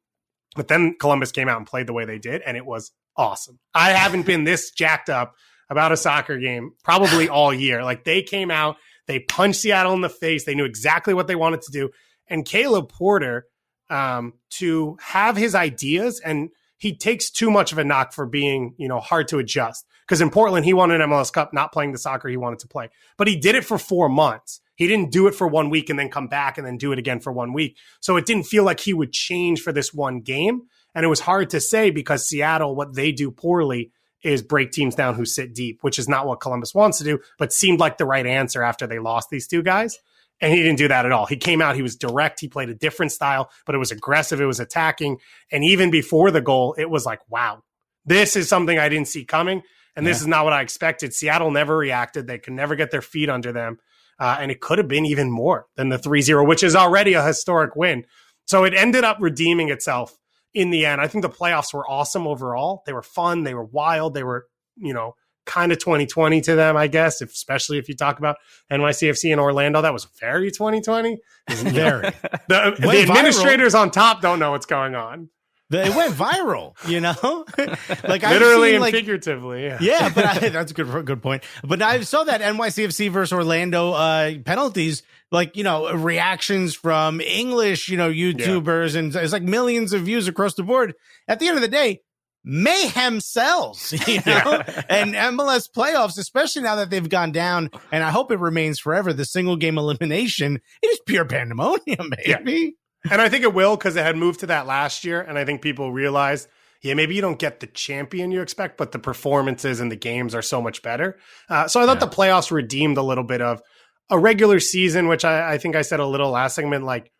But then Columbus came out and played the way they did, and it was awesome. I haven't been this jacked up about a soccer game probably all year. Like they came out, they punched Seattle in the face, they knew exactly what they wanted to do. And Caleb Porter, um, to have his ideas and he takes too much of a knock for being, you know, hard to adjust. Because in Portland, he won an MLS Cup not playing the soccer he wanted to play. But he did it for four months. He didn't do it for one week and then come back and then do it again for one week. So it didn't feel like he would change for this one game. And it was hard to say because Seattle, what they do poorly is break teams down who sit deep, which is not what Columbus wants to do, but seemed like the right answer after they lost these two guys. And he didn't do that at all. He came out, he was direct, he played a different style, but it was aggressive, it was attacking. And even before the goal, it was like, wow, this is something I didn't see coming. And this Yeah. is not what I expected. Seattle never reacted. They could never get their feet under them. Uh, and it could have been even more than the 3 0, which is already a historic win. So it ended up redeeming itself in the end. I think the playoffs were awesome overall. They were fun. They were wild. They were, you know, kind of 2020 to them, I guess, if, especially if you talk about NYCFC in Orlando. That was very 2020. Very. The, the viral. administrators on top don't know what's going on, it went viral, you know? like literally seen, and like, figuratively. Yeah. Yeah, but I, that's a good good point. But I saw that NYCFC versus Orlando uh, penalties, like you know reactions from English, you know YouTubers, and it's like millions of views across the board. At the end of the day, mayhem sells, you know. And MLS playoffs, especially now that they've gone down, and I hope it remains forever. The single game elimination, it is pure pandemonium, baby. And I think it will because it had moved to that last year. And I think people realized, yeah, maybe you don't get the champion you expect, but the performances and the games are so much better. Uh, so I thought the playoffs redeemed a little bit of a regular season, which I, I think I said a little last segment. Like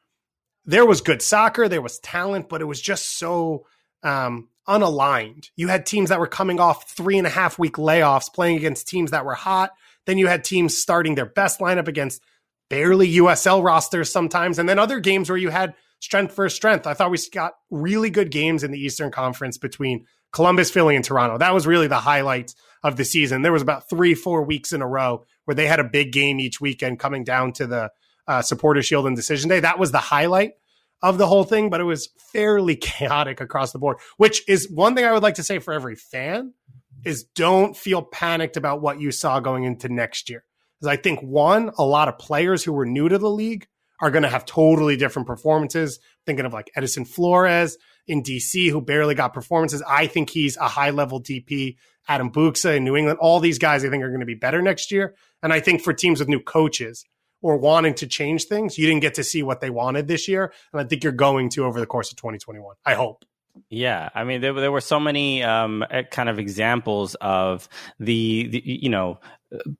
there was good soccer, there was talent, but it was just so um, unaligned. You had teams that were coming off three and a half week layoffs playing against teams that were hot. Then you had teams starting their best lineup against barely USL rosters sometimes, and then other games where you had strength for strength. I thought we got really good games in the Eastern Conference between Columbus, Philly, and Toronto. That was really the highlight of the season. There was about three, four weeks in a row where they had a big game each weekend coming down to the uh, Supporter Shield and Decision Day. That was the highlight of the whole thing, but it was fairly chaotic across the board, which is one thing I would like to say for every fan is don't feel panicked about what you saw going into next year. Because I think one, a lot of players who were new to the league are going to have totally different performances. Thinking of like Edison Flores in DC, who barely got performances. I think he's a high level DP. Adam Buksa in New England. All these guys I think are going to be better next year. And I think for teams with new coaches or wanting to change things, you didn't get to see what they wanted this year. And I think you're going to over the course of 2021. I hope. Yeah, I mean, there, there were so many um, kind of examples of the, the you know,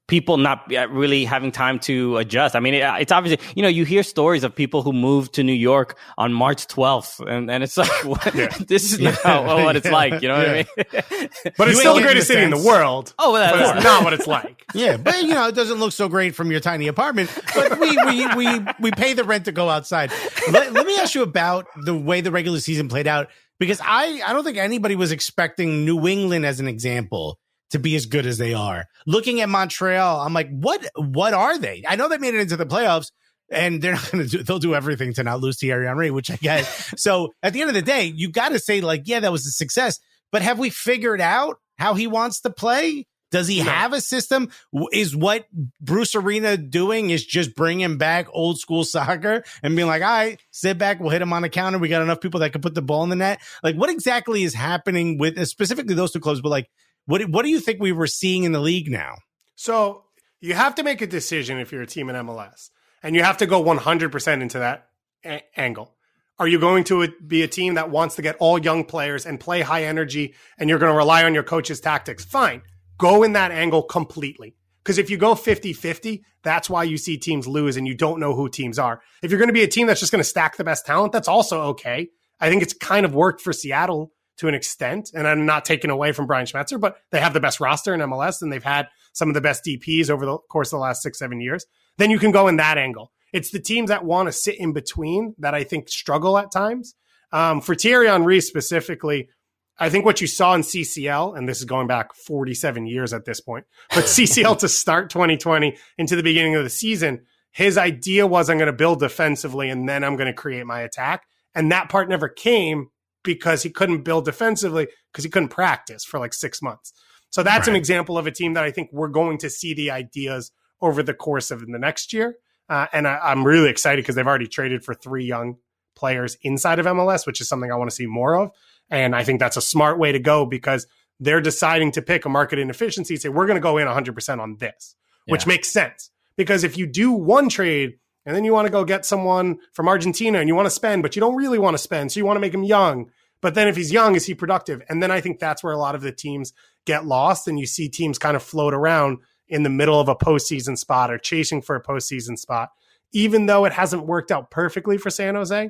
people not uh, really having time to adjust. I mean, it, it's obviously, you know, you hear stories of people who moved to New York on March 12th, and, and it's like, what, this is not what it's like, you know what I mean? But it's still the greatest city in the the world. Oh, well, but that's- it's not what it's like. Yeah, but you know, it doesn't look so great from your tiny apartment. But we we we, we pay the rent to go outside. Let, let me ask you about the way the regular season played out because I I don't think anybody was expecting New England as an example to be as good as they are. Looking at Montreal, I'm like, what what are they? I know they made it into the playoffs. And they're not going to do, they'll do everything to not lose Thierry Henry, which I get. so at the end of the day, you got to say like, yeah, that was a success. But have we figured out how he wants to play? Does he have a system? Is what Bruce Arena doing is just bringing back old school soccer and being like, all right, sit back, we'll hit him on the counter. We got enough people that can put the ball in the net. Like, what exactly is happening with specifically those two clubs? But like, what what do you think we were seeing in the league now? So you have to make a decision if you're a team in MLS, and you have to go 100% into that a- angle. Are you going to be a team that wants to get all young players and play high energy, and you're going to rely on your coach's tactics? Fine. Go in that angle completely. Because if you go 50 50, that's why you see teams lose and you don't know who teams are. If you're going to be a team that's just going to stack the best talent, that's also okay. I think it's kind of worked for Seattle to an extent. And I'm not taking away from Brian Schmetzer, but they have the best roster in MLS and they've had some of the best DPs over the course of the last six, seven years. Then you can go in that angle. It's the teams that want to sit in between that I think struggle at times. Um, for Thierry Henry specifically, I think what you saw in CCL, and this is going back 47 years at this point, but CCL to start 2020 into the beginning of the season, his idea was I'm going to build defensively and then I'm going to create my attack. And that part never came because he couldn't build defensively because he couldn't practice for like six months. So that's an example of a team that I think we're going to see the ideas over the course of the next year. Uh, and I, I'm really excited because they've already traded for three young players inside of MLS, which is something I want to see more of. And I think that's a smart way to go because they're deciding to pick a market inefficiency say, we're going to go in 100% on this, which Yeah. makes sense. Because if you do one trade and then you want to go get someone from Argentina and you want to spend, but you don't really want to spend, so you want to make them young. But then if he's young, is he productive? And then I think that's where a lot of the teams get lost and you see teams kind of float around in the middle of a postseason spot or chasing for a postseason spot even though it hasn't worked out perfectly for San Jose,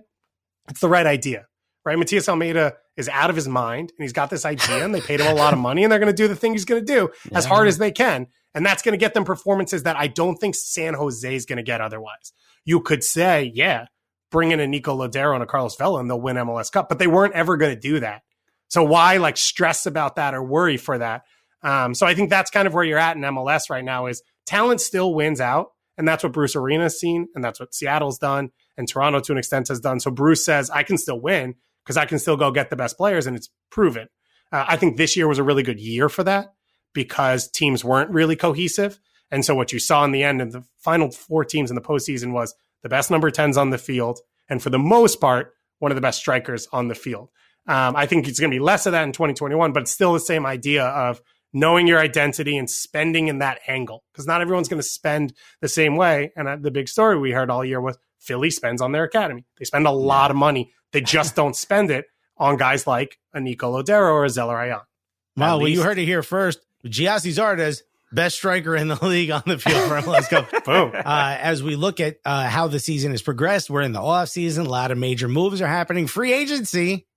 it's the right idea, right? Matias Almeyda is out of his mind and he's got this idea and they paid him a lot of money and they're going to do the thing he's going to do as hard as they can. And that's going to get them performances that I don't think San Jose is going to get otherwise. You could say, yeah, bring in a Nico Lodeiro and a Carlos Vela and they'll win MLS Cup, but they weren't ever going to do that. So why like stress about that or worry for that? Um, so I think that's kind of where you're at in MLS right now is talent still wins out. And that's what Bruce Arena's seen. And that's what Seattle's done. And Toronto to an extent has done. So Bruce says, I can still win because I can still go get the best players. And it's proven. Uh, I think this year was a really good year for that because teams weren't really cohesive. And so what you saw in the end of the final four teams in the postseason was the best number 10s on the field. And for the most part, one of the best strikers on the field. Um, I think it's going to be less of that in 2021, but it's still the same idea of knowing your identity and spending in that angle because not everyone's going to spend the same way. And uh, the big story we heard all year was Philly spends on their academy. They spend a lot of money. They just don't spend it on guys like a Nico Lodeiro or a Zelarayán. Wow, well, you heard it here first. Gyasi Zardes, best striker in the league on the field for MLS Cup. Boom. Uh, as we look at uh, how the season has progressed, we're in the off season. A lot of major moves are happening. Free agency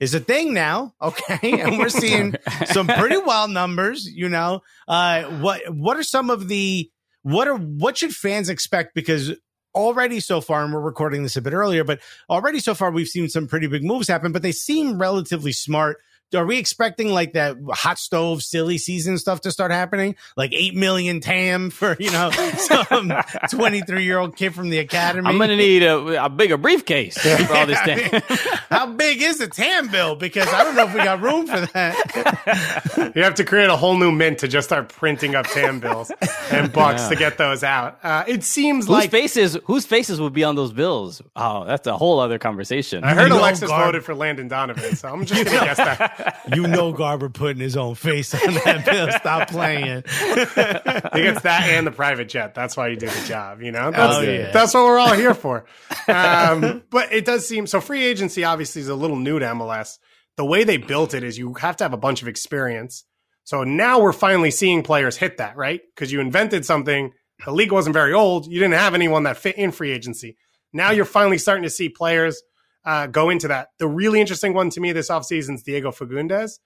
is a thing now. Okay. And we're seeing some pretty wild numbers, you know. Uh, what, what are some of the, what are, what should fans expect? Because already so far, and we're recording this a bit earlier, but already so far, we've seen some pretty big moves happen, but they seem relatively smart are we expecting like that hot stove silly season stuff to start happening? Like eight million TAM for you know some twenty three year old kid from the academy. I'm gonna need a, a bigger briefcase for all this TAM. How big is the TAM bill? Because I don't know if we got room for that. you have to create a whole new mint to just start printing up TAM bills and bucks yeah. to get those out. Uh, it seems whose like faces whose faces would be on those bills. Oh, that's a whole other conversation. I heard Alexis voted for Landon Donovan, so I'm just gonna guess that you know Garber putting his own face on that bill. Stop playing. he gets that and the private jet. That's why you do the job. You know, that's, oh, yeah. that's what we're all here for. Um, but it does seem so. Free agency obviously is a little new to MLS. The way they built it is you have to have a bunch of experience. So now we're finally seeing players hit that right because you invented something. The league wasn't very old. You didn't have anyone that fit in free agency. Now you're finally starting to see players uh, go into that. The really interesting one to me this offseason is Diego Fagundez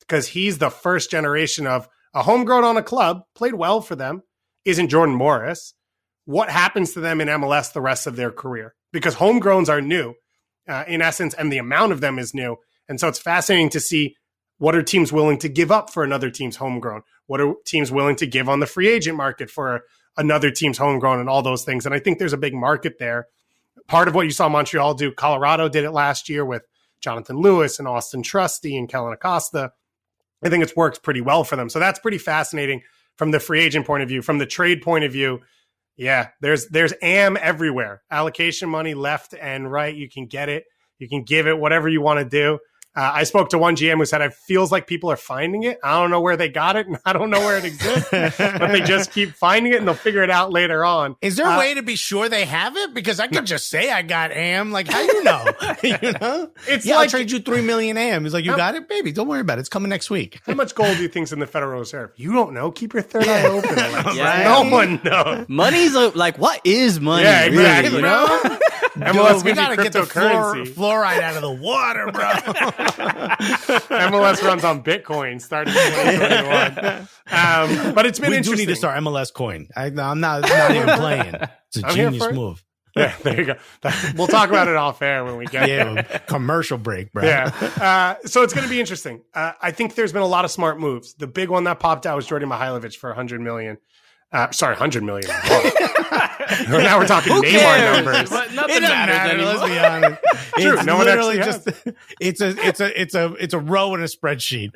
because he's the first generation of a homegrown on a club, played well for them, isn't Jordan Morris. What happens to them in MLS the rest of their career? Because homegrowns are new uh, in essence, and the amount of them is new. And so it's fascinating to see what are teams willing to give up for another team's homegrown? What are teams willing to give on the free agent market for another team's homegrown and all those things? And I think there's a big market there part of what you saw Montreal do. Colorado did it last year with Jonathan Lewis and Auston Trusty and Kellyn Acosta. I think it's worked pretty well for them. So that's pretty fascinating from the free agent point of view. From the trade point of view, yeah, there's there's AM everywhere. Allocation money left and right. You can get it. You can give it whatever you want to do. Uh, I spoke to one GM who said, "It feels like people are finding it. I don't know where they got it, and I don't know where it exists, but they just keep finding it, and they'll figure it out later on." Is there a uh, way to be sure they have it? Because I could no. just say I got AM. Like, how you know? you know, it's yeah, like, I'll trade you three million AM. He's like, "You got it, baby. Don't worry about it. It's coming next week." how much gold do you think's in the Federal Reserve? You don't know. Keep your third eye open. yeah. No one knows. Money's a, like, what is money? Yeah, exactly. Really, you know. MLS Dude, we gotta get the fluor- fluoride out of the water, bro. MLS runs on Bitcoin starting in 2021. Um, but it's been we interesting. do need to start MLS coin. I, am not, not even playing. It's a I'm genius move. Yeah, there you go. We'll talk about it off air when we get yeah, commercial break, bro. Yeah. Uh, so it's going to be interesting. Uh, I think there's been a lot of smart moves. The big one that popped out was Djordje Mihailovic for 100 million. Uh, sorry, 100 million. Now we're talking Neymar numbers. But nothing it matters matter, anymore. Let's be honest. True. It's no one actually just it's a it's a it's a it's a row in a spreadsheet.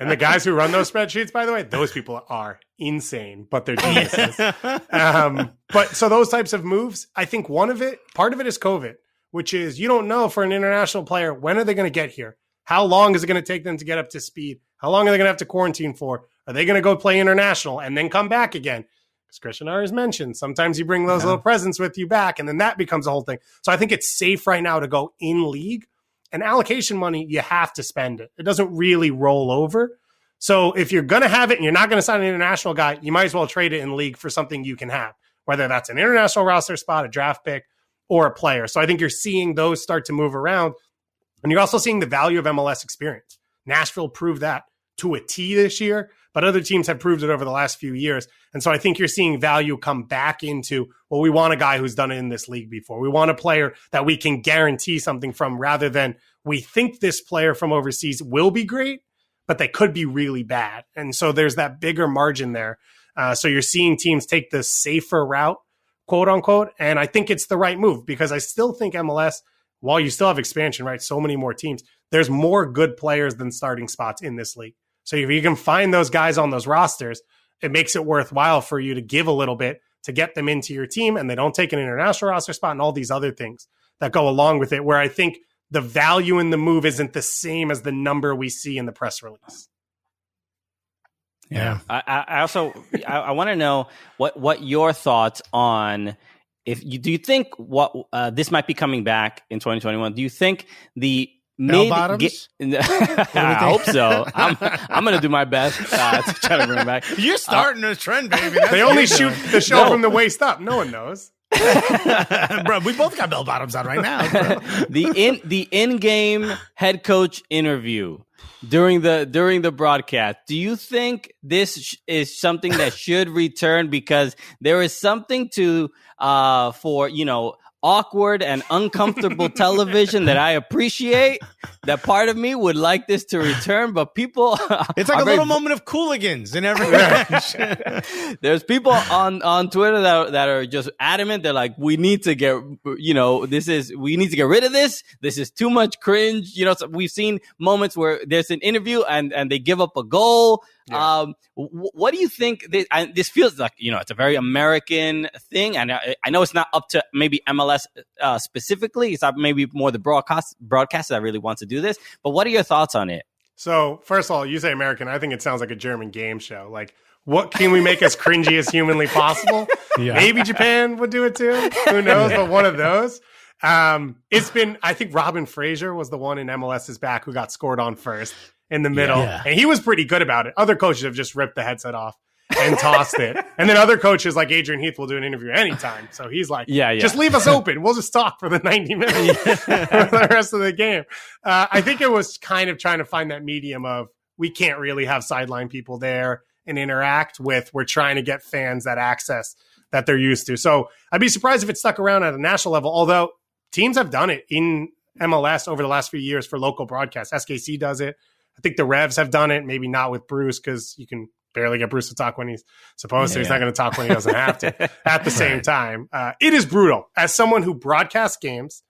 and the guys who run those spreadsheets, by the way, those people are insane, but they're geniuses. um, but so those types of moves, I think one of it, part of it is COVID, which is you don't know for an international player when are they going to get here? How long is it going to take them to get up to speed? How long are they going to have to quarantine for? Are they going to go play international and then come back again? Because Christian has mentioned, sometimes you bring those yeah. little presents with you back, and then that becomes a whole thing. So I think it's safe right now to go in league. And allocation money, you have to spend it. It doesn't really roll over. So if you're going to have it and you're not going to sign an international guy, you might as well trade it in league for something you can have. whether that's an international roster spot, a draft pick, or a player. So I think you're seeing those start to move around. And you're also seeing the value of MLS experience. Nashville proved that to a T this year, but other teams have proved it over the last few years. And so I think you're seeing value come back into, well, we want a guy who's done it in this league before. We want a player that we can guarantee something from rather than we think this player from overseas will be great, but they could be really bad. And so there's that bigger margin there. Uh, so you're seeing teams take the safer route, quote unquote. And I think it's the right move because I still think MLS, while you still have expansion, right? So many more teams, there's more good players than starting spots in this league. So if you can find those guys on those rosters, it makes it worthwhile for you to give a little bit to get them into your team and they don't take an international roster spot and all these other things that go along with it where I think the value in the move isn't the same as the number we see in the press release. Yeah. I, I also I, I want to know what what your thoughts on if you do you think what uh, this might be coming back in 2021? Do you think the Bell mid bottoms? I hope so. I'm I'm gonna do my best uh, to try to bring back. You're starting a trend, baby. That's They only good, shoot though. the show No. from the waist up. No one knows. bro. We both got bell bottoms on right now. Bro. the in the in game head coach interview during the during the broadcast. Do you think this sh- is something that should return because there is something to uh for you know awkward and uncomfortable television that I appreciate. That part of me would like this to return, but people It's like a very little moment of cooligans in every match. there's people on on Twitter that that are just adamant. They're like, we need to get, you know, this is we need to get rid of this. This is too much cringe. You know, so we've seen moments where there's an interview and and they give up a goal. Um, wh- what do you think? This, and this feels like you know it's a very American thing, and I, I know it's not up to maybe MLS uh, specifically. It's not maybe more the broadcast broadcaster that really wants to do this. But what are your thoughts on it? So, first of all, you say American. I think it sounds like a German game show. Like, what can we make as cringy as humanly possible? Yeah. Maybe Japan would do it too. Who knows? But one of those. Um, it's been, I think Robin Fraser was the one in MLS is back who got scored on first in the middle. Yeah. And he was pretty good about it. Other coaches have just ripped the headset off and tossed it. And then other coaches like Adrian Heath will do an interview anytime. So he's like, Yeah, yeah. just leave us open. We'll just talk for the 90 minutes for the rest of the game. Uh, I think it was kind of trying to find that medium of we can't really have sideline people there and interact with. We're trying to get fans that access that they're used to. So I'd be surprised if it stuck around at a national level, although teams have done it in MLS over the last few years for local broadcasts. SKC does it. I think the Revs have done it, maybe not with Bruce because you can barely get Bruce to talk when he's supposed to. He's Yeah. not going to talk when he doesn't have to. At the same time, uh, it is brutal. As someone who broadcasts games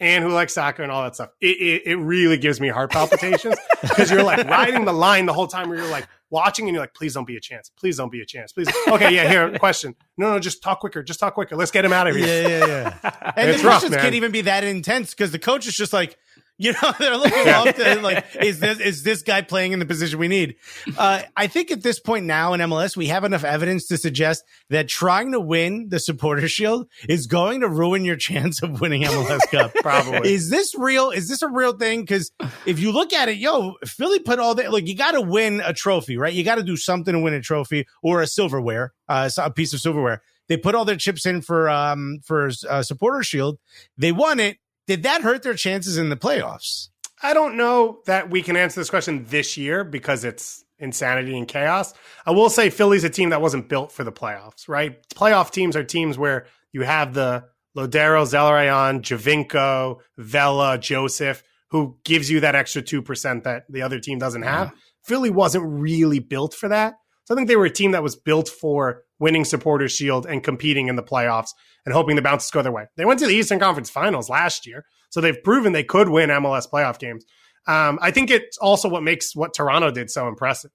and who likes soccer and all that stuff, it, it, it really gives me heart palpitations because you're like riding the line the whole time where you're like watching and you're like, please don't be a chance. Please don't be a chance. Please. Okay, yeah, here, question. No, no, just talk quicker. Just talk quicker. Let's get him out of here. Yeah, yeah, yeah. And It's the rough, questions man. can't even be that intense because the coach is just like, you know, they're looking off to like, is this is this guy playing in the position we need? Uh, I think at this point now in MLS, we have enough evidence to suggest that trying to win the Supporter Shield is going to ruin your chance of winning MLS Cup. Probably. Is this real? Is this a real thing? Because if you look at it, yo, Philly put all that. Like, you got to win a trophy, right? You got to do something to win a trophy or a silverware, uh, a piece of silverware. They put all their chips in for um for uh, supporter shield. They won it. Did that hurt their chances in the playoffs? I don't know that we can answer this question this year because it's insanity and chaos. I will say Philly's a team that wasn't built for the playoffs, right? Playoff teams are teams where you have the Lodeiro, Zelarayan, Javinko, Vela, Joseph, who gives you that extra 2% that the other team doesn't have. Mm-hmm. Philly wasn't really built for that. So I think they were a team that was built for winning Supporters Shield and competing in the playoffs and hoping the bounces go their way. They went to the Eastern Conference Finals last year, so they've proven they could win MLS playoff games. Um, I think it's also what makes what Toronto did so impressive.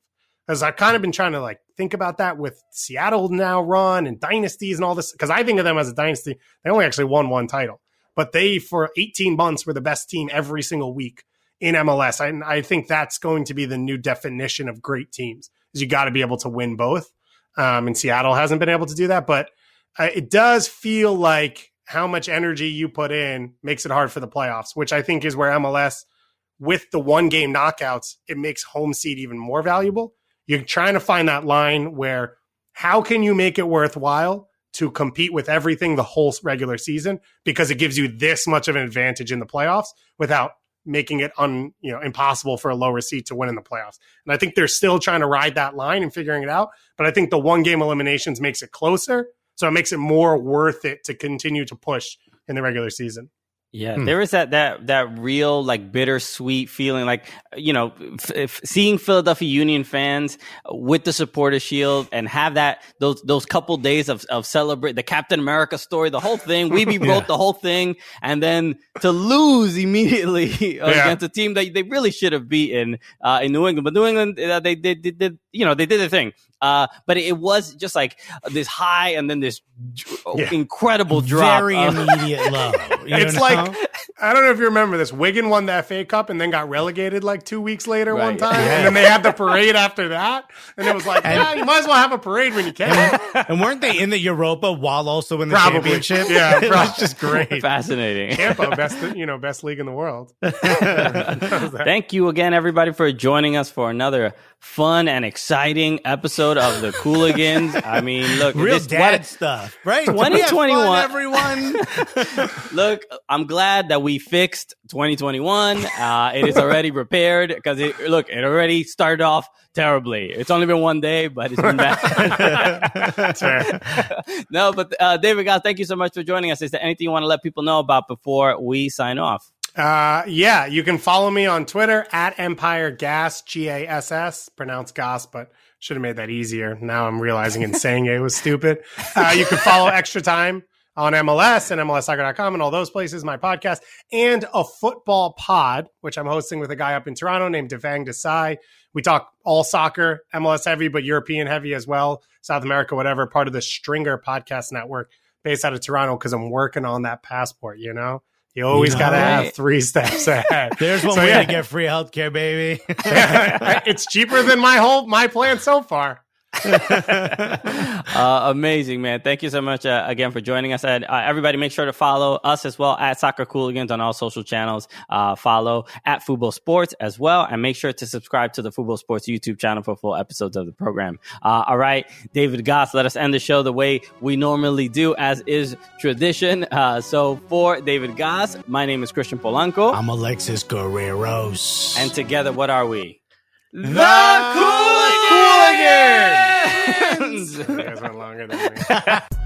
Because I've kind of been trying to like think about that with Seattle now run and dynasties and all this. Because I think of them as a dynasty. They only actually won one title, but they for 18 months were the best team every single week in MLS. I, I think that's going to be the new definition of great teams. Is you got to be able to win both. Um, and Seattle hasn't been able to do that, but uh, it does feel like how much energy you put in makes it hard for the playoffs, which I think is where MLS, with the one game knockouts, it makes home seed even more valuable. You're trying to find that line where how can you make it worthwhile to compete with everything the whole regular season because it gives you this much of an advantage in the playoffs without making it un you know impossible for a lower seed to win in the playoffs. And I think they're still trying to ride that line and figuring it out. But I think the one game eliminations makes it closer, so it makes it more worth it to continue to push in the regular season. Yeah, hmm. there is that that that real like bittersweet feeling, like you know, f- f- seeing Philadelphia Union fans with the supporter shield and have that those those couple days of of celebrate the Captain America story, the whole thing. We yeah. wrote the whole thing, and then to lose immediately yeah. against a team that they really should have beaten uh, in New England, but New England uh, they, they, they did you know they did their thing. Uh, but it was just like this high and then this yeah. incredible drop. Very of- immediate low. it's know? like, I don't know if you remember this. Wigan won the FA Cup and then got relegated like two weeks later right. one time. Yeah. And then they had the parade after that. And it was like, and, yeah, you might as well have a parade when you can. And, weren't they in the Europa while also in the probably. championship? Yeah, it was just great. Fascinating. Tampa, best, you know, best league in the world. Thank you again, everybody, for joining us for another fun and exciting episode of the Cooligans. I mean, look, real this, dad what, stuff, right? 2021, everyone. look, I'm glad that we fixed 2021. Uh, it is already repaired because it look, it already started off terribly. It's only been one day, but it's been bad. no, but uh, David, guys, thank you so much for joining us. Is there anything you want to let people know about before we sign off? Uh, yeah, you can follow me on Twitter at Empire Gas, G A S S, pronounced Gas, but should have made that easier. Now I'm realizing and saying it was stupid. Uh, you can follow Extra Time on MLS and MLSsoccer.com and all those places, my podcast, and a football pod, which I'm hosting with a guy up in Toronto named Devang Desai. We talk all soccer, MLS heavy, but European heavy as well, South America, whatever, part of the Stringer podcast network based out of Toronto because I'm working on that passport, you know? You always got to have three steps ahead. There's one so, way yeah. to get free healthcare, baby. it's cheaper than my whole my plan so far. uh, amazing, man. Thank you so much uh, again for joining us. And uh, everybody, make sure to follow us as well at Soccer Cooligans on all social channels. Uh, follow at Fubo Sports as well. And make sure to subscribe to the Fubo Sports YouTube channel for full episodes of the program. Uh, all right, David Gass, let us end the show the way we normally do, as is tradition. Uh, so for David Gass, my name is Christian Polanco. I'm Alexis Guerreros. And together, what are we? The, the Cooligans! you guys went longer than me.